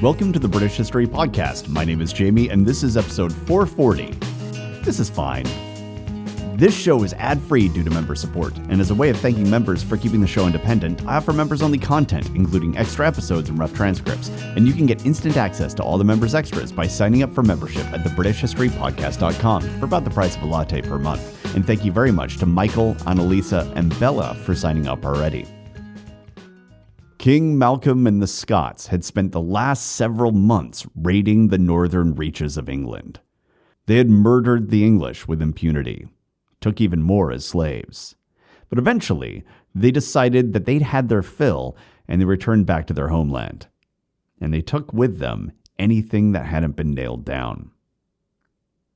Welcome to the British History Podcast. My name is Jamie, and this is episode 440. This is fine. This show is ad free due to member support, and as a way of thanking members for keeping the show independent, I offer members only content, including extra episodes and rough transcripts. And you can get instant access to all the members' extras by signing up for membership at thebritishhistorypodcast.com for about the price of a latte per month. And thank you very much to Michael, Annalisa, and Bella for signing up already. King Malcolm and the Scots had spent the last several months raiding the northern reaches of England. They had murdered the English with impunity took even more as slaves. But eventually, they decided that they'd had their fill and they returned back to their homeland. And they took with them anything that hadn't been nailed down.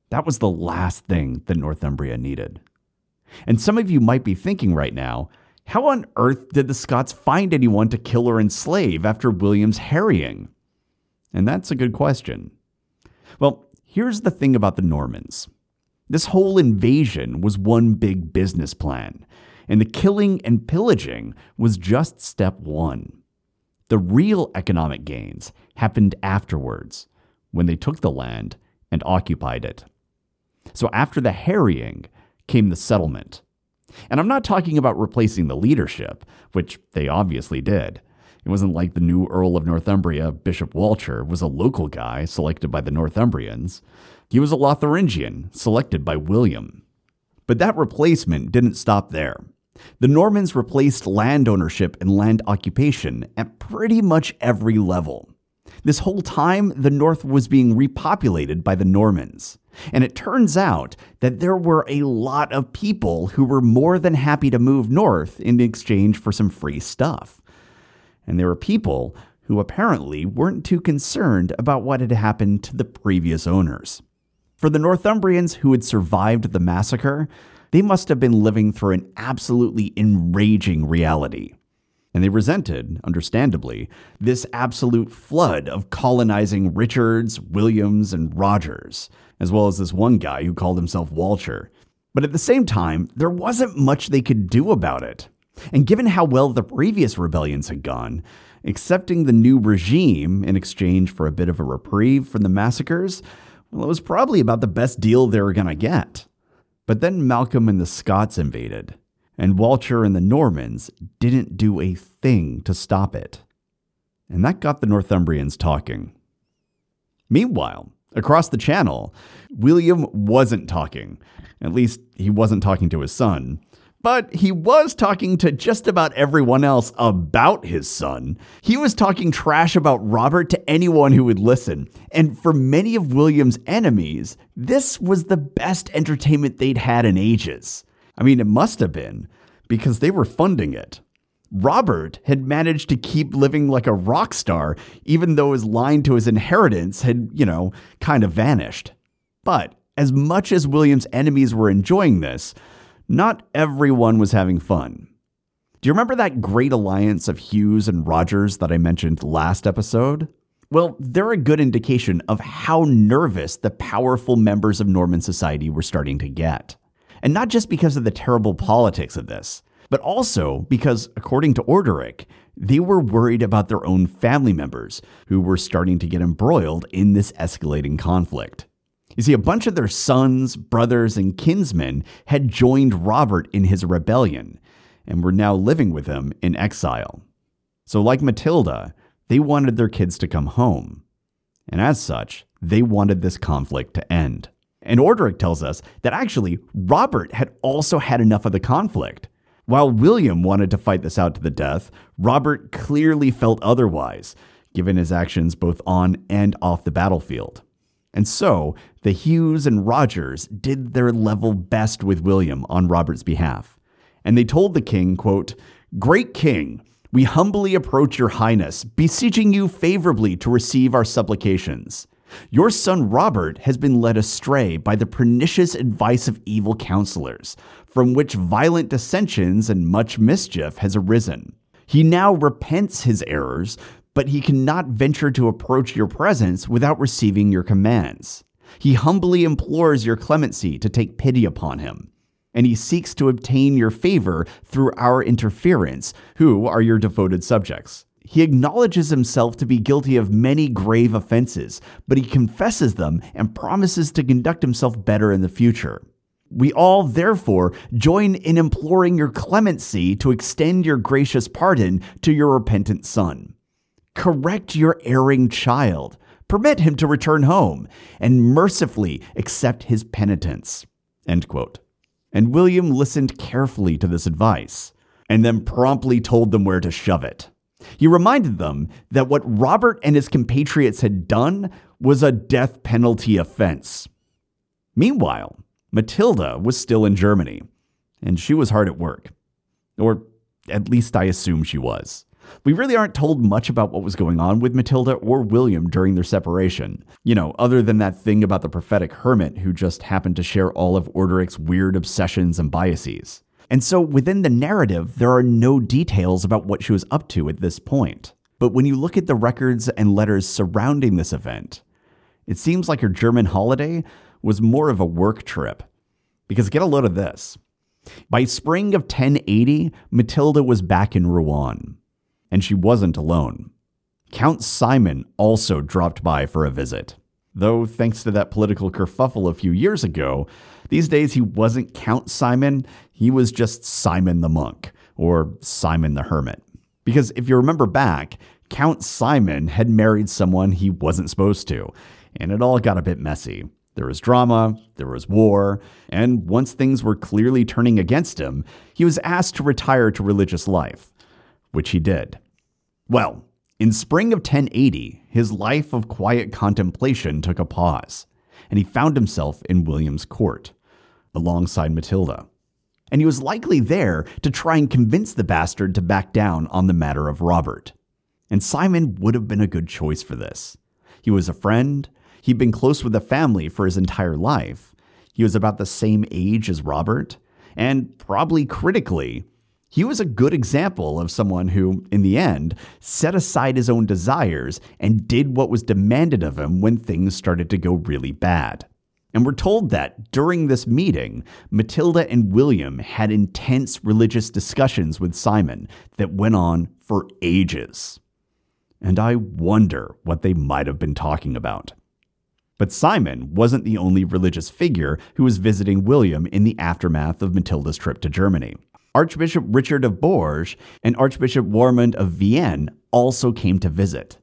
That was the last thing that Northumbria needed. And some of you might be thinking right now, how on earth did the Scots find anyone to kill or enslave after William's harrying? And that's a good question. Well, here's the thing about the Normans this whole invasion was one big business plan, and the killing and pillaging was just step one. The real economic gains happened afterwards, when they took the land and occupied it. So after the harrying came the settlement. And I'm not talking about replacing the leadership, which they obviously did. It wasn't like the new Earl of Northumbria, Bishop Walcher, was a local guy selected by the Northumbrians. He was a Lotharingian, selected by William. But that replacement didn't stop there. The Normans replaced land ownership and land occupation at pretty much every level. This whole time, the North was being repopulated by the Normans. And it turns out that there were a lot of people who were more than happy to move north in exchange for some free stuff. And there were people who apparently weren't too concerned about what had happened to the previous owners. For the Northumbrians who had survived the massacre, they must have been living through an absolutely enraging reality. And they resented, understandably, this absolute flood of colonizing Richards, Williams, and Rogers, as well as this one guy who called himself Walcher. But at the same time, there wasn't much they could do about it. And given how well the previous rebellions had gone, accepting the new regime in exchange for a bit of a reprieve from the massacres well, it was probably about the best deal they were going to get. But then Malcolm and the Scots invaded, and Walcher and the Normans didn't do a thing to stop it. And that got the Northumbrians talking. Meanwhile, across the channel, William wasn't talking. At least, he wasn't talking to his son but he was talking to just about everyone else about his son. He was talking trash about Robert to anyone who would listen. And for many of William's enemies, this was the best entertainment they'd had in ages. I mean, it must have been, because they were funding it. Robert had managed to keep living like a rock star, even though his line to his inheritance had, you know, kind of vanished. But as much as William's enemies were enjoying this, not everyone was having fun. Do you remember that great alliance of Hughes and Rogers that I mentioned last episode? Well, they're a good indication of how nervous the powerful members of Norman society were starting to get. And not just because of the terrible politics of this, but also because, according to Orderic, they were worried about their own family members who were starting to get embroiled in this escalating conflict. You see, a bunch of their sons, brothers, and kinsmen had joined Robert in his rebellion and were now living with him in exile. So, like Matilda, they wanted their kids to come home. And as such, they wanted this conflict to end. And Orderic tells us that actually Robert had also had enough of the conflict. While William wanted to fight this out to the death, Robert clearly felt otherwise, given his actions both on and off the battlefield. And so the Hughes and Rogers did their level best with William on Robert's behalf. And they told the king, quote, Great king, we humbly approach your highness, beseeching you favorably to receive our supplications. Your son Robert has been led astray by the pernicious advice of evil counselors, from which violent dissensions and much mischief has arisen. He now repents his errors, but he cannot venture to approach your presence without receiving your commands. He humbly implores your clemency to take pity upon him, and he seeks to obtain your favor through our interference, who are your devoted subjects. He acknowledges himself to be guilty of many grave offenses, but he confesses them and promises to conduct himself better in the future. We all, therefore, join in imploring your clemency to extend your gracious pardon to your repentant son. Correct your erring child, permit him to return home, and mercifully accept his penitence. And William listened carefully to this advice, and then promptly told them where to shove it. He reminded them that what Robert and his compatriots had done was a death penalty offense. Meanwhile, Matilda was still in Germany, and she was hard at work. Or at least I assume she was. We really aren't told much about what was going on with Matilda or William during their separation. You know, other than that thing about the prophetic hermit who just happened to share all of Orderic's weird obsessions and biases. And so within the narrative, there are no details about what she was up to at this point. But when you look at the records and letters surrounding this event, it seems like her German holiday was more of a work trip. Because get a load of this. By spring of 1080, Matilda was back in Rouen. And she wasn't alone. Count Simon also dropped by for a visit. Though, thanks to that political kerfuffle a few years ago, these days he wasn't Count Simon, he was just Simon the Monk, or Simon the Hermit. Because if you remember back, Count Simon had married someone he wasn't supposed to, and it all got a bit messy. There was drama, there was war, and once things were clearly turning against him, he was asked to retire to religious life, which he did. Well, in spring of 1080, his life of quiet contemplation took a pause, and he found himself in William's court, alongside Matilda. And he was likely there to try and convince the bastard to back down on the matter of Robert. And Simon would have been a good choice for this. He was a friend, he'd been close with the family for his entire life, he was about the same age as Robert, and probably critically, he was a good example of someone who, in the end, set aside his own desires and did what was demanded of him when things started to go really bad. And we're told that during this meeting, Matilda and William had intense religious discussions with Simon that went on for ages. And I wonder what they might have been talking about. But Simon wasn't the only religious figure who was visiting William in the aftermath of Matilda's trip to Germany. Archbishop Richard of Bourges and Archbishop Warmond of Vienne also came to visit.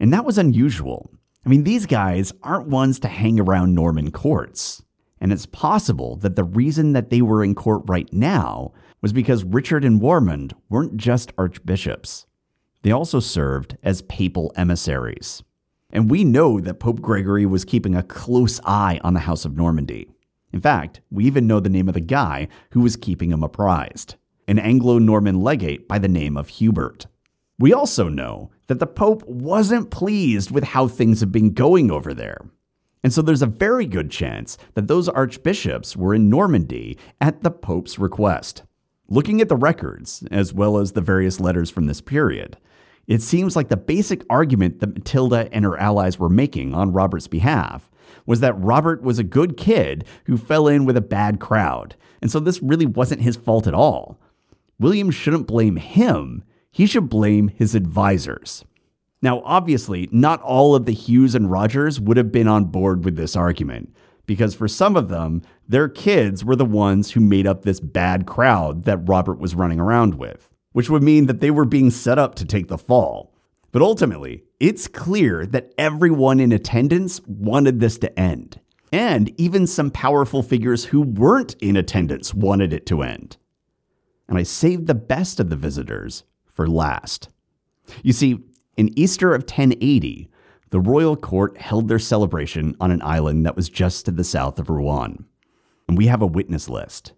And that was unusual. I mean, these guys aren't ones to hang around Norman courts. And it's possible that the reason that they were in court right now was because Richard and Warmond weren't just archbishops. They also served as papal emissaries. And we know that Pope Gregory was keeping a close eye on the House of Normandy. In fact, we even know the name of the guy who was keeping him apprised an Anglo Norman legate by the name of Hubert. We also know that the Pope wasn't pleased with how things have been going over there. And so there's a very good chance that those archbishops were in Normandy at the Pope's request. Looking at the records, as well as the various letters from this period, it seems like the basic argument that Matilda and her allies were making on Robert's behalf was that Robert was a good kid who fell in with a bad crowd, and so this really wasn't his fault at all. William shouldn't blame him, he should blame his advisors. Now, obviously, not all of the Hughes and Rogers would have been on board with this argument, because for some of them, their kids were the ones who made up this bad crowd that Robert was running around with, which would mean that they were being set up to take the fall. But ultimately, it's clear that everyone in attendance wanted this to end. And even some powerful figures who weren't in attendance wanted it to end. And I saved the best of the visitors for last. You see, in Easter of 1080, the royal court held their celebration on an island that was just to the south of Rouen. And we have a witness list.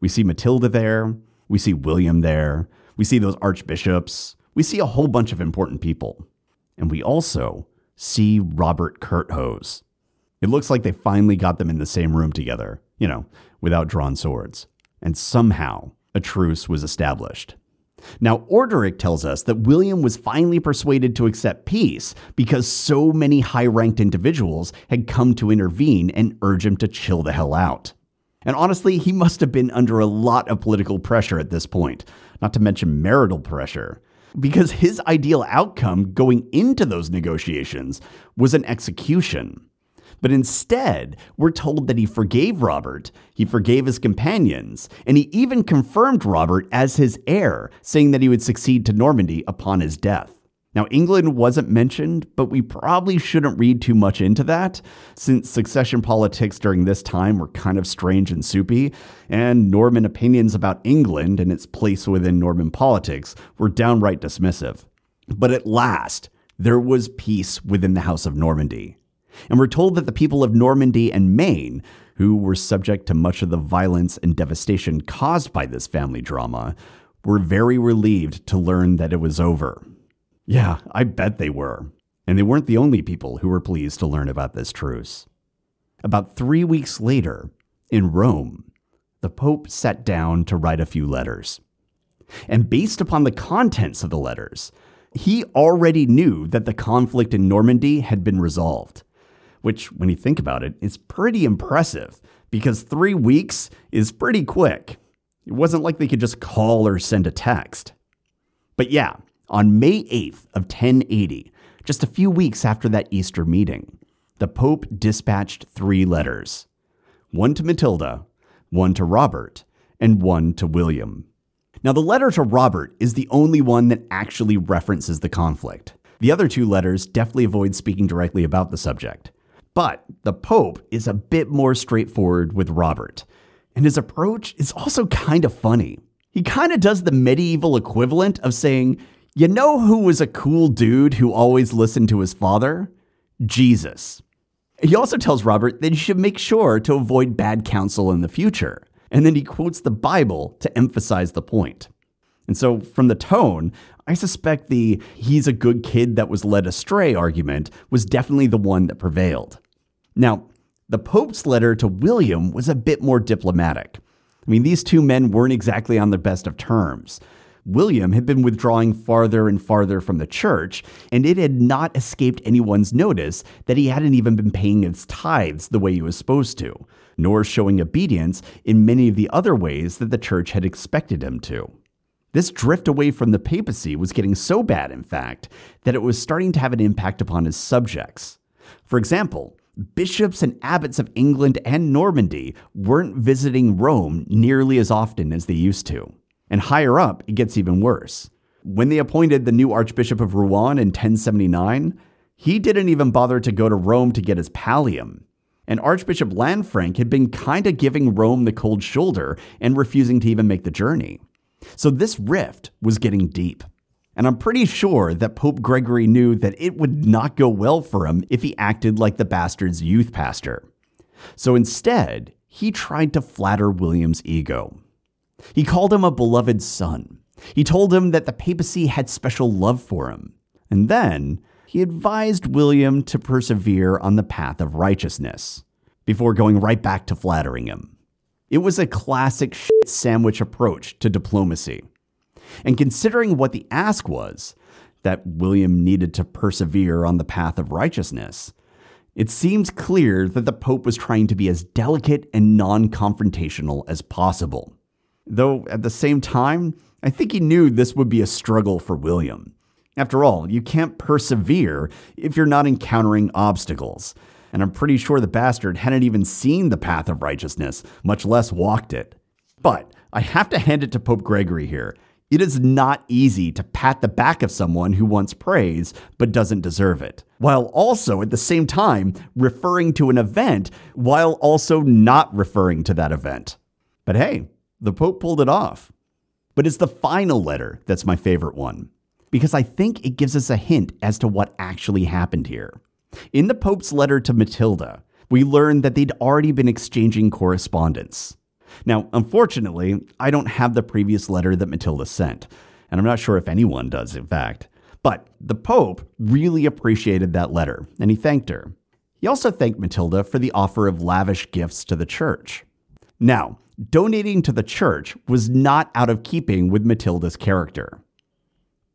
We see Matilda there, we see William there, we see those archbishops, we see a whole bunch of important people. And we also see Robert Curthose. It looks like they finally got them in the same room together, you know, without drawn swords. And somehow a truce was established. Now, Orderic tells us that William was finally persuaded to accept peace because so many high ranked individuals had come to intervene and urge him to chill the hell out. And honestly, he must have been under a lot of political pressure at this point, not to mention marital pressure. because his ideal outcome going into those negotiations was an execution. But instead, we're told that he forgave Robert, he forgave his companions, and he even confirmed Robert as his heir, saying that he would succeed to Normandy upon his death. Now, England wasn't mentioned, but we probably shouldn't read too much into that, since succession politics during this time were kind of strange and soupy, and Norman opinions about England and its place within Norman politics were downright dismissive. But at last, there was peace within the House of Normandy. And we're told that the people of Normandy and Maine, who were subject to much of the violence and devastation caused by this family drama, were very relieved to learn that it was over. Yeah, I bet they were. And they weren't the only people who were pleased to learn about this truce. About three weeks later, in Rome, the Pope sat down to write a few letters. And based upon the contents of the letters, he already knew that the conflict in Normandy had been resolved which, when you think about it, is pretty impressive because three weeks is pretty quick. It wasn't like they could just call or send a text. But yeah, on May 8th of 1080, just a few weeks after that Easter meeting, the Pope dispatched three letters one to Matilda, one to Robert, and one to William. Now, the letter to Robert is the only one that actually references the conflict. The other two letters definitely avoid speaking directly about the subject. But the Pope is a bit more straightforward with Robert, and his approach is also kind of funny. He kind of does the medieval equivalent of saying, You know who was a cool dude who always listened to his father? Jesus. He also tells Robert that he should make sure to avoid bad counsel in the future, and then he quotes the Bible to emphasize the point. And so, from the tone, I suspect the he's a good kid that was led astray argument was definitely the one that prevailed. Now, the Pope's letter to William was a bit more diplomatic. I mean, these two men weren't exactly on the best of terms. William had been withdrawing farther and farther from the church, and it had not escaped anyone's notice that he hadn't even been paying his tithes the way he was supposed to, nor showing obedience in many of the other ways that the church had expected him to. This drift away from the papacy was getting so bad, in fact, that it was starting to have an impact upon his subjects. For example, bishops and abbots of England and Normandy weren't visiting Rome nearly as often as they used to. And higher up, it gets even worse. When they appointed the new Archbishop of Rouen in 1079, he didn't even bother to go to Rome to get his pallium. And Archbishop Lanfranc had been kind of giving Rome the cold shoulder and refusing to even make the journey. So this rift was getting deep. And I'm pretty sure that Pope Gregory knew that it would not go well for him if he acted like the bastard's youth pastor. So instead, he tried to flatter William's ego. He called him a beloved son. He told him that the papacy had special love for him. And then he advised William to persevere on the path of righteousness before going right back to flattering him. It was a classic shit sandwich approach to diplomacy. And considering what the ask was, that William needed to persevere on the path of righteousness, it seems clear that the Pope was trying to be as delicate and non confrontational as possible. Though at the same time, I think he knew this would be a struggle for William. After all, you can't persevere if you're not encountering obstacles. And I'm pretty sure the bastard hadn't even seen the path of righteousness, much less walked it. But I have to hand it to Pope Gregory here. It is not easy to pat the back of someone who wants praise but doesn't deserve it, while also at the same time referring to an event while also not referring to that event. But hey, the Pope pulled it off. But it's the final letter that's my favorite one, because I think it gives us a hint as to what actually happened here. In the Pope's letter to Matilda, we learn that they'd already been exchanging correspondence. Now, unfortunately, I don't have the previous letter that Matilda sent, and I'm not sure if anyone does, in fact. But the Pope really appreciated that letter, and he thanked her. He also thanked Matilda for the offer of lavish gifts to the church. Now, donating to the church was not out of keeping with Matilda's character.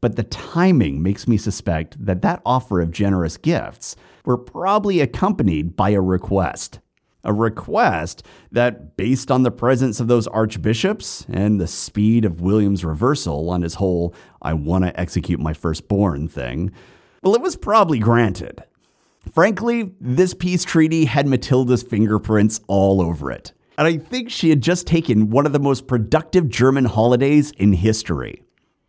But the timing makes me suspect that that offer of generous gifts were probably accompanied by a request a request that, based on the presence of those archbishops and the speed of William's reversal on his whole I want to execute my firstborn thing, well, it was probably granted. Frankly, this peace treaty had Matilda's fingerprints all over it. And I think she had just taken one of the most productive German holidays in history.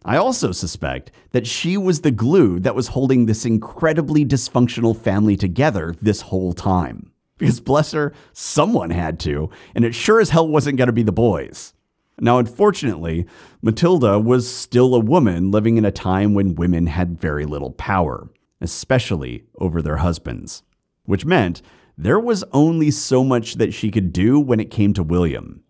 I also suspect that she was the glue that was holding this incredibly dysfunctional family together this whole time. Because bless her, someone had to, and it sure as hell wasn't going to be the boys. Now, unfortunately, Matilda was still a woman living in a time when women had very little power, especially over their husbands, which meant there was only so much that she could do when it came to William.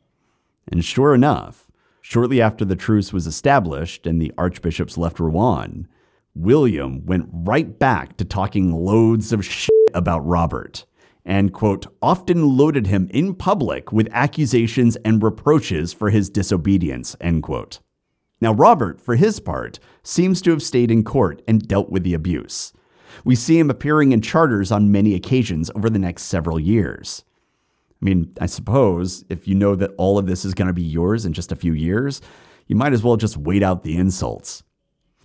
And sure enough, shortly after the truce was established and the archbishops left Rouen, William went right back to talking loads of shit about Robert and, quote, often loaded him in public with accusations and reproaches for his disobedience, end quote. Now, Robert, for his part, seems to have stayed in court and dealt with the abuse. We see him appearing in charters on many occasions over the next several years. I mean, I suppose if you know that all of this is going to be yours in just a few years, you might as well just wait out the insults.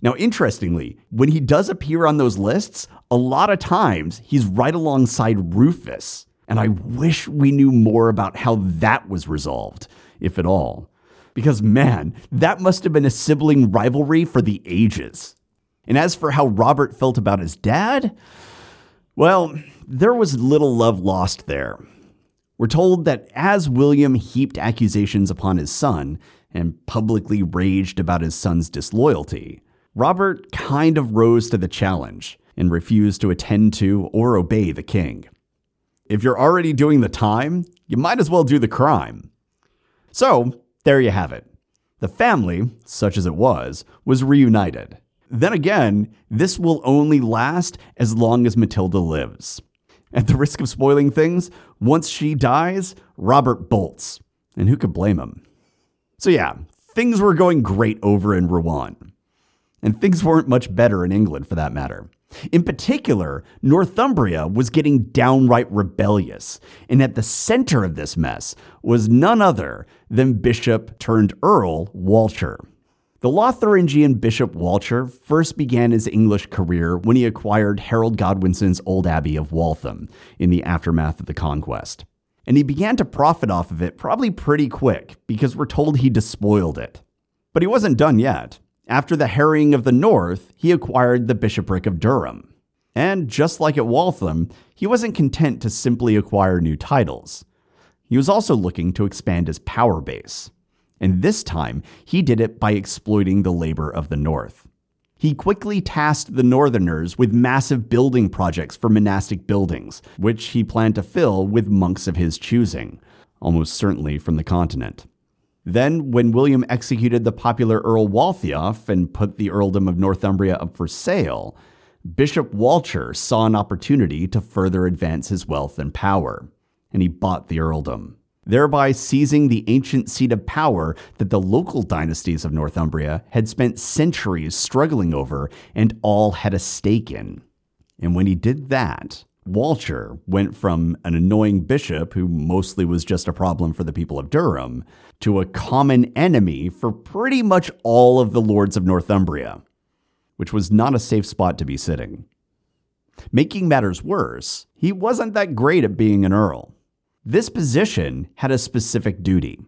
Now, interestingly, when he does appear on those lists, a lot of times he's right alongside Rufus. And I wish we knew more about how that was resolved, if at all. Because man, that must have been a sibling rivalry for the ages. And as for how Robert felt about his dad, well, there was little love lost there. We're told that as William heaped accusations upon his son and publicly raged about his son's disloyalty, Robert kind of rose to the challenge and refused to attend to or obey the king. If you're already doing the time, you might as well do the crime. So, there you have it. The family, such as it was, was reunited. Then again, this will only last as long as Matilda lives. At the risk of spoiling things, once she dies, Robert bolts. And who could blame him? So, yeah, things were going great over in Rouen. And things weren't much better in England for that matter. In particular, Northumbria was getting downright rebellious, and at the center of this mess was none other than Bishop turned Earl Walcher. The Lotharingian Bishop Walcher first began his English career when he acquired Harold Godwinson's old abbey of Waltham in the aftermath of the conquest. And he began to profit off of it probably pretty quick because we're told he despoiled it. But he wasn't done yet. After the harrying of the North, he acquired the bishopric of Durham. And just like at Waltham, he wasn't content to simply acquire new titles. He was also looking to expand his power base. And this time, he did it by exploiting the labor of the North. He quickly tasked the Northerners with massive building projects for monastic buildings, which he planned to fill with monks of his choosing, almost certainly from the continent. Then, when William executed the popular Earl Waltheof and put the earldom of Northumbria up for sale, Bishop Walcher saw an opportunity to further advance his wealth and power, and he bought the earldom, thereby seizing the ancient seat of power that the local dynasties of Northumbria had spent centuries struggling over and all had a stake in. And when he did that, Walcher went from an annoying bishop who mostly was just a problem for the people of Durham to a common enemy for pretty much all of the lords of Northumbria, which was not a safe spot to be sitting. Making matters worse, he wasn't that great at being an earl. This position had a specific duty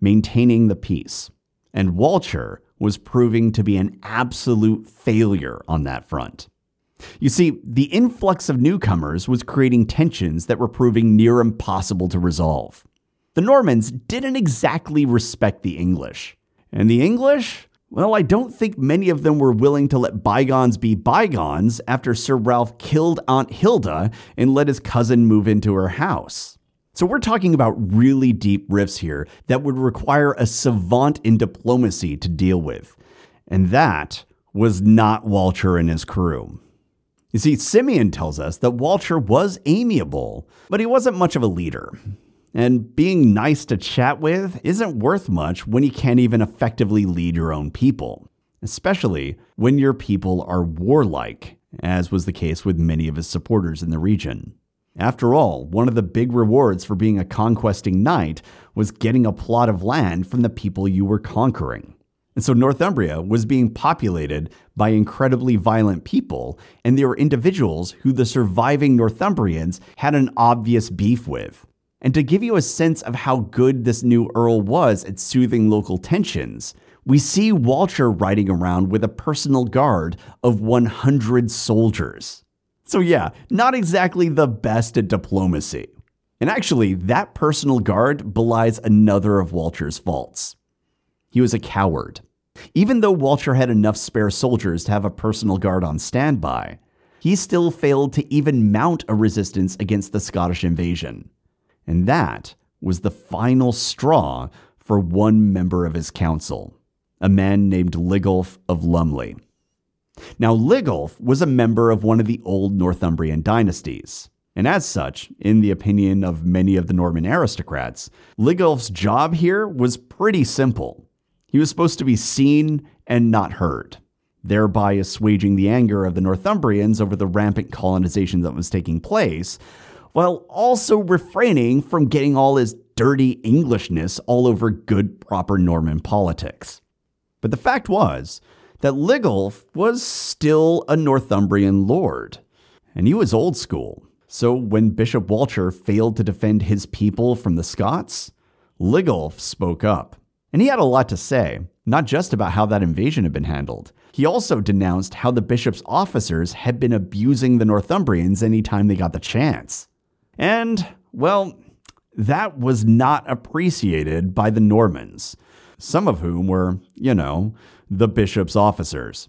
maintaining the peace, and Walcher was proving to be an absolute failure on that front. You see, the influx of newcomers was creating tensions that were proving near impossible to resolve. The Normans didn't exactly respect the English. And the English? Well, I don't think many of them were willing to let bygones be bygones after Sir Ralph killed Aunt Hilda and let his cousin move into her house. So we're talking about really deep rifts here that would require a savant in diplomacy to deal with. And that was not Walcher and his crew. You see, Simeon tells us that Walcher was amiable, but he wasn't much of a leader. And being nice to chat with isn't worth much when you can't even effectively lead your own people, especially when your people are warlike, as was the case with many of his supporters in the region. After all, one of the big rewards for being a conquesting knight was getting a plot of land from the people you were conquering. And so Northumbria was being populated by incredibly violent people, and they were individuals who the surviving Northumbrians had an obvious beef with. And to give you a sense of how good this new Earl was at soothing local tensions, we see Walcher riding around with a personal guard of 100 soldiers. So, yeah, not exactly the best at diplomacy. And actually, that personal guard belies another of Walcher's faults. He was a coward. Even though Walcher had enough spare soldiers to have a personal guard on standby, he still failed to even mount a resistance against the Scottish invasion. And that was the final straw for one member of his council, a man named Ligulf of Lumley. Now, Ligulf was a member of one of the old Northumbrian dynasties. And as such, in the opinion of many of the Norman aristocrats, Ligulf's job here was pretty simple. He was supposed to be seen and not heard, thereby assuaging the anger of the Northumbrians over the rampant colonization that was taking place, while also refraining from getting all his dirty Englishness all over good, proper Norman politics. But the fact was that Ligulf was still a Northumbrian lord, and he was old school. So when Bishop Walcher failed to defend his people from the Scots, Ligulf spoke up. And he had a lot to say, not just about how that invasion had been handled. He also denounced how the bishop's officers had been abusing the Northumbrians anytime they got the chance. And, well, that was not appreciated by the Normans, some of whom were, you know, the bishop's officers.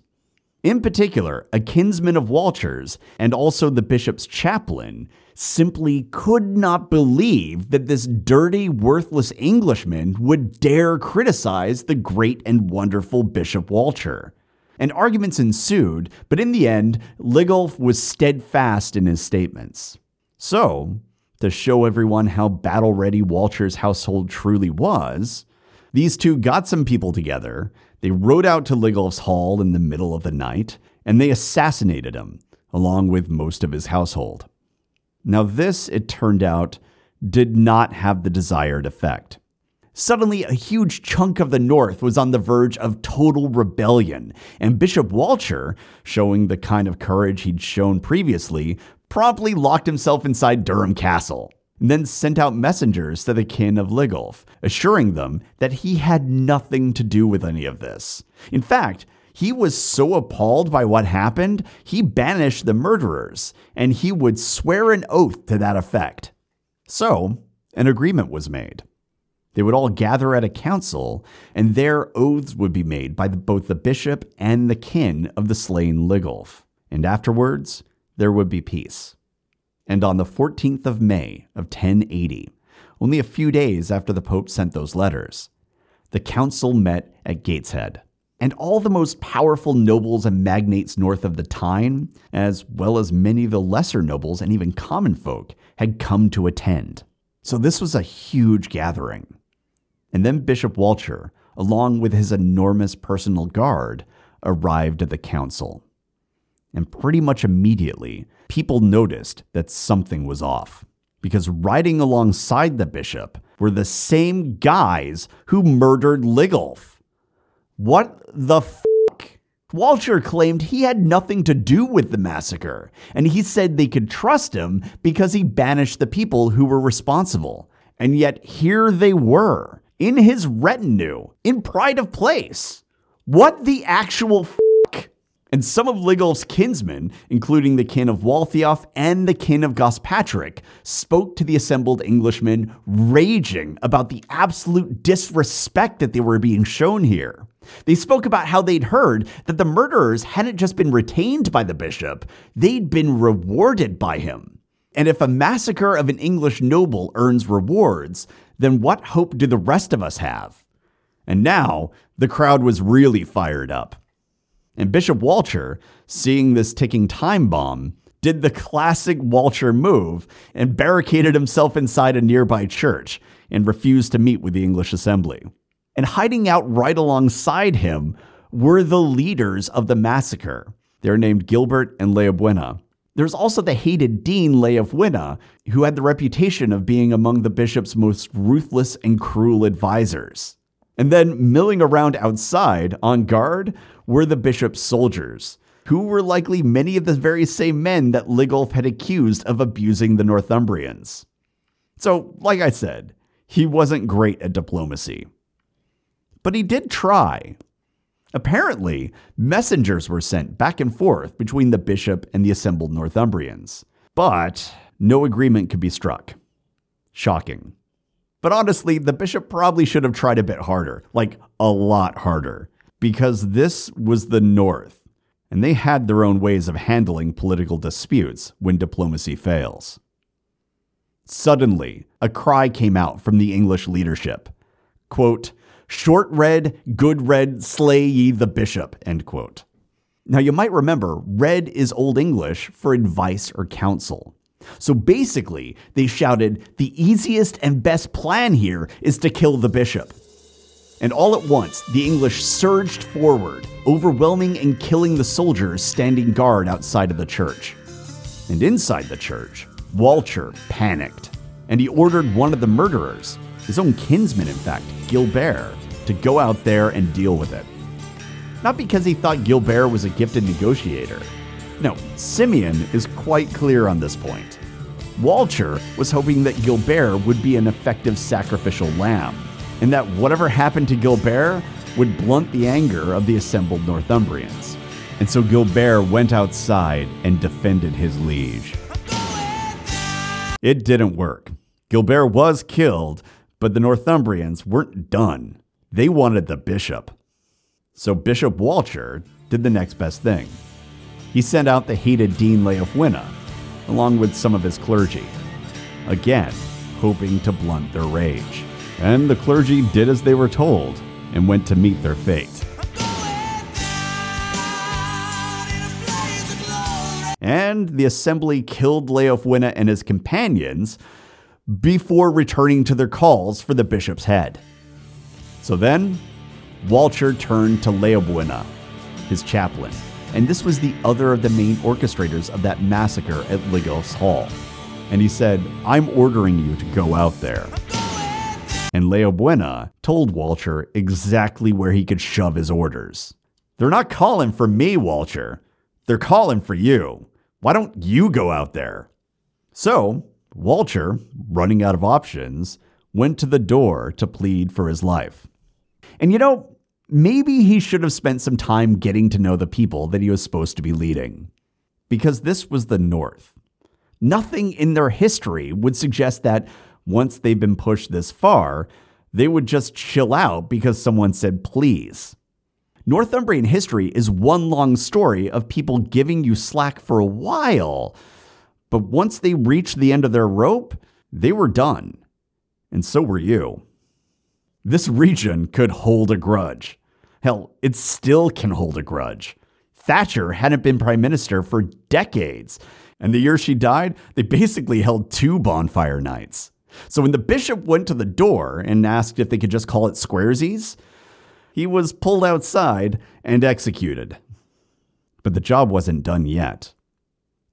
In particular, a kinsman of Walcher's and also the bishop's chaplain simply could not believe that this dirty, worthless Englishman would dare criticize the great and wonderful Bishop Walter. And arguments ensued, but in the end, Ligulf was steadfast in his statements. So, to show everyone how battle ready Walcher's household truly was, these two got some people together, they rode out to Ligulf's hall in the middle of the night, and they assassinated him, along with most of his household. Now, this, it turned out, did not have the desired effect. Suddenly, a huge chunk of the North was on the verge of total rebellion, and Bishop Walcher, showing the kind of courage he'd shown previously, promptly locked himself inside Durham Castle, and then sent out messengers to the kin of Ligulf, assuring them that he had nothing to do with any of this. In fact, he was so appalled by what happened, he banished the murderers, and he would swear an oath to that effect. So, an agreement was made. They would all gather at a council, and there oaths would be made by the, both the bishop and the kin of the slain Ligulf. And afterwards, there would be peace. And on the 14th of May of 1080, only a few days after the Pope sent those letters, the council met at Gateshead and all the most powerful nobles and magnates north of the Tyne, as well as many of the lesser nobles and even common folk, had come to attend. So this was a huge gathering. And then Bishop Walcher, along with his enormous personal guard, arrived at the council. And pretty much immediately, people noticed that something was off. Because riding alongside the bishop were the same guys who murdered Ligulf. What the fuck? Walcher claimed he had nothing to do with the massacre, and he said they could trust him because he banished the people who were responsible. And yet here they were, in his retinue, in pride of place. What the actual fuck? And some of Ligulf's kinsmen, including the kin of Waltheof and the kin of Gospatric, spoke to the assembled Englishmen, raging about the absolute disrespect that they were being shown here. They spoke about how they'd heard that the murderers hadn't just been retained by the bishop, they'd been rewarded by him. And if a massacre of an English noble earns rewards, then what hope do the rest of us have? And now the crowd was really fired up. And Bishop Walcher, seeing this ticking time bomb, did the classic Walcher move and barricaded himself inside a nearby church and refused to meet with the English assembly and hiding out right alongside him were the leaders of the massacre. They're named Gilbert and Leobwine. There's also the hated Dean Leofwine, who had the reputation of being among the bishop's most ruthless and cruel advisors. And then milling around outside on guard were the bishop's soldiers, who were likely many of the very same men that Ligulf had accused of abusing the Northumbrians. So, like I said, he wasn't great at diplomacy. But he did try. Apparently, messengers were sent back and forth between the bishop and the assembled Northumbrians, but no agreement could be struck. Shocking. But honestly, the bishop probably should have tried a bit harder, like a lot harder, because this was the North, and they had their own ways of handling political disputes when diplomacy fails. Suddenly, a cry came out from the English leadership. Quote, Short red, good red, slay ye the bishop, end quote. Now, you might remember, red is Old English for advice or counsel. So basically, they shouted, The easiest and best plan here is to kill the bishop. And all at once, the English surged forward, overwhelming and killing the soldiers standing guard outside of the church. And inside the church, Walcher panicked, and he ordered one of the murderers, his own kinsman in fact, Gilbert, to go out there and deal with it. Not because he thought Gilbert was a gifted negotiator. No, Simeon is quite clear on this point. Walcher was hoping that Gilbert would be an effective sacrificial lamb, and that whatever happened to Gilbert would blunt the anger of the assembled Northumbrians. And so Gilbert went outside and defended his liege. It didn't work. Gilbert was killed, but the Northumbrians weren't done. They wanted the bishop. So Bishop Walcher did the next best thing. He sent out the hated Dean Leofwine, along with some of his clergy, again, hoping to blunt their rage. And the clergy did as they were told and went to meet their fate. And the assembly killed Leofwine and his companions before returning to their calls for the bishop's head. So then, Walcher turned to Leobwine, his chaplain, and this was the other of the main orchestrators of that massacre at Ligulf's Hall. And he said, I'm ordering you to go out there. And Leobwine told Walcher exactly where he could shove his orders. They're not calling for me, Walcher. They're calling for you. Why don't you go out there? So, Walcher, running out of options, went to the door to plead for his life. And you know, maybe he should have spent some time getting to know the people that he was supposed to be leading. Because this was the North. Nothing in their history would suggest that once they've been pushed this far, they would just chill out because someone said please. Northumbrian history is one long story of people giving you slack for a while, but once they reached the end of their rope, they were done. And so were you. This region could hold a grudge. Hell, it still can hold a grudge. Thatcher hadn't been prime minister for decades, and the year she died, they basically held two bonfire nights. So when the bishop went to the door and asked if they could just call it Squaresies, he was pulled outside and executed. But the job wasn't done yet.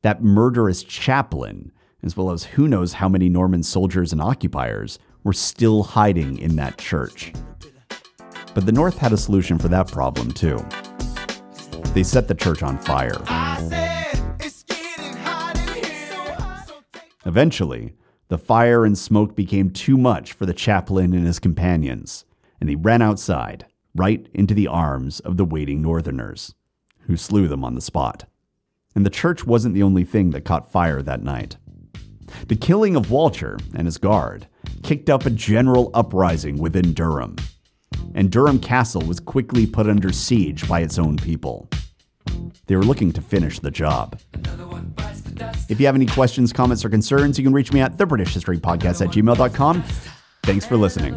That murderous chaplain, as well as who knows how many Norman soldiers and occupiers, were still hiding in that church. But the North had a solution for that problem, too. They set the church on fire. Eventually, the fire and smoke became too much for the chaplain and his companions, and they ran outside, right into the arms of the waiting Northerners, who slew them on the spot. And the church wasn't the only thing that caught fire that night. The killing of Walcher and his guard kicked up a general uprising within Durham, and Durham Castle was quickly put under siege by its own people. They were looking to finish the job. If you have any questions, comments, or concerns, you can reach me at the British History Podcast at gmail.com. Thanks for listening.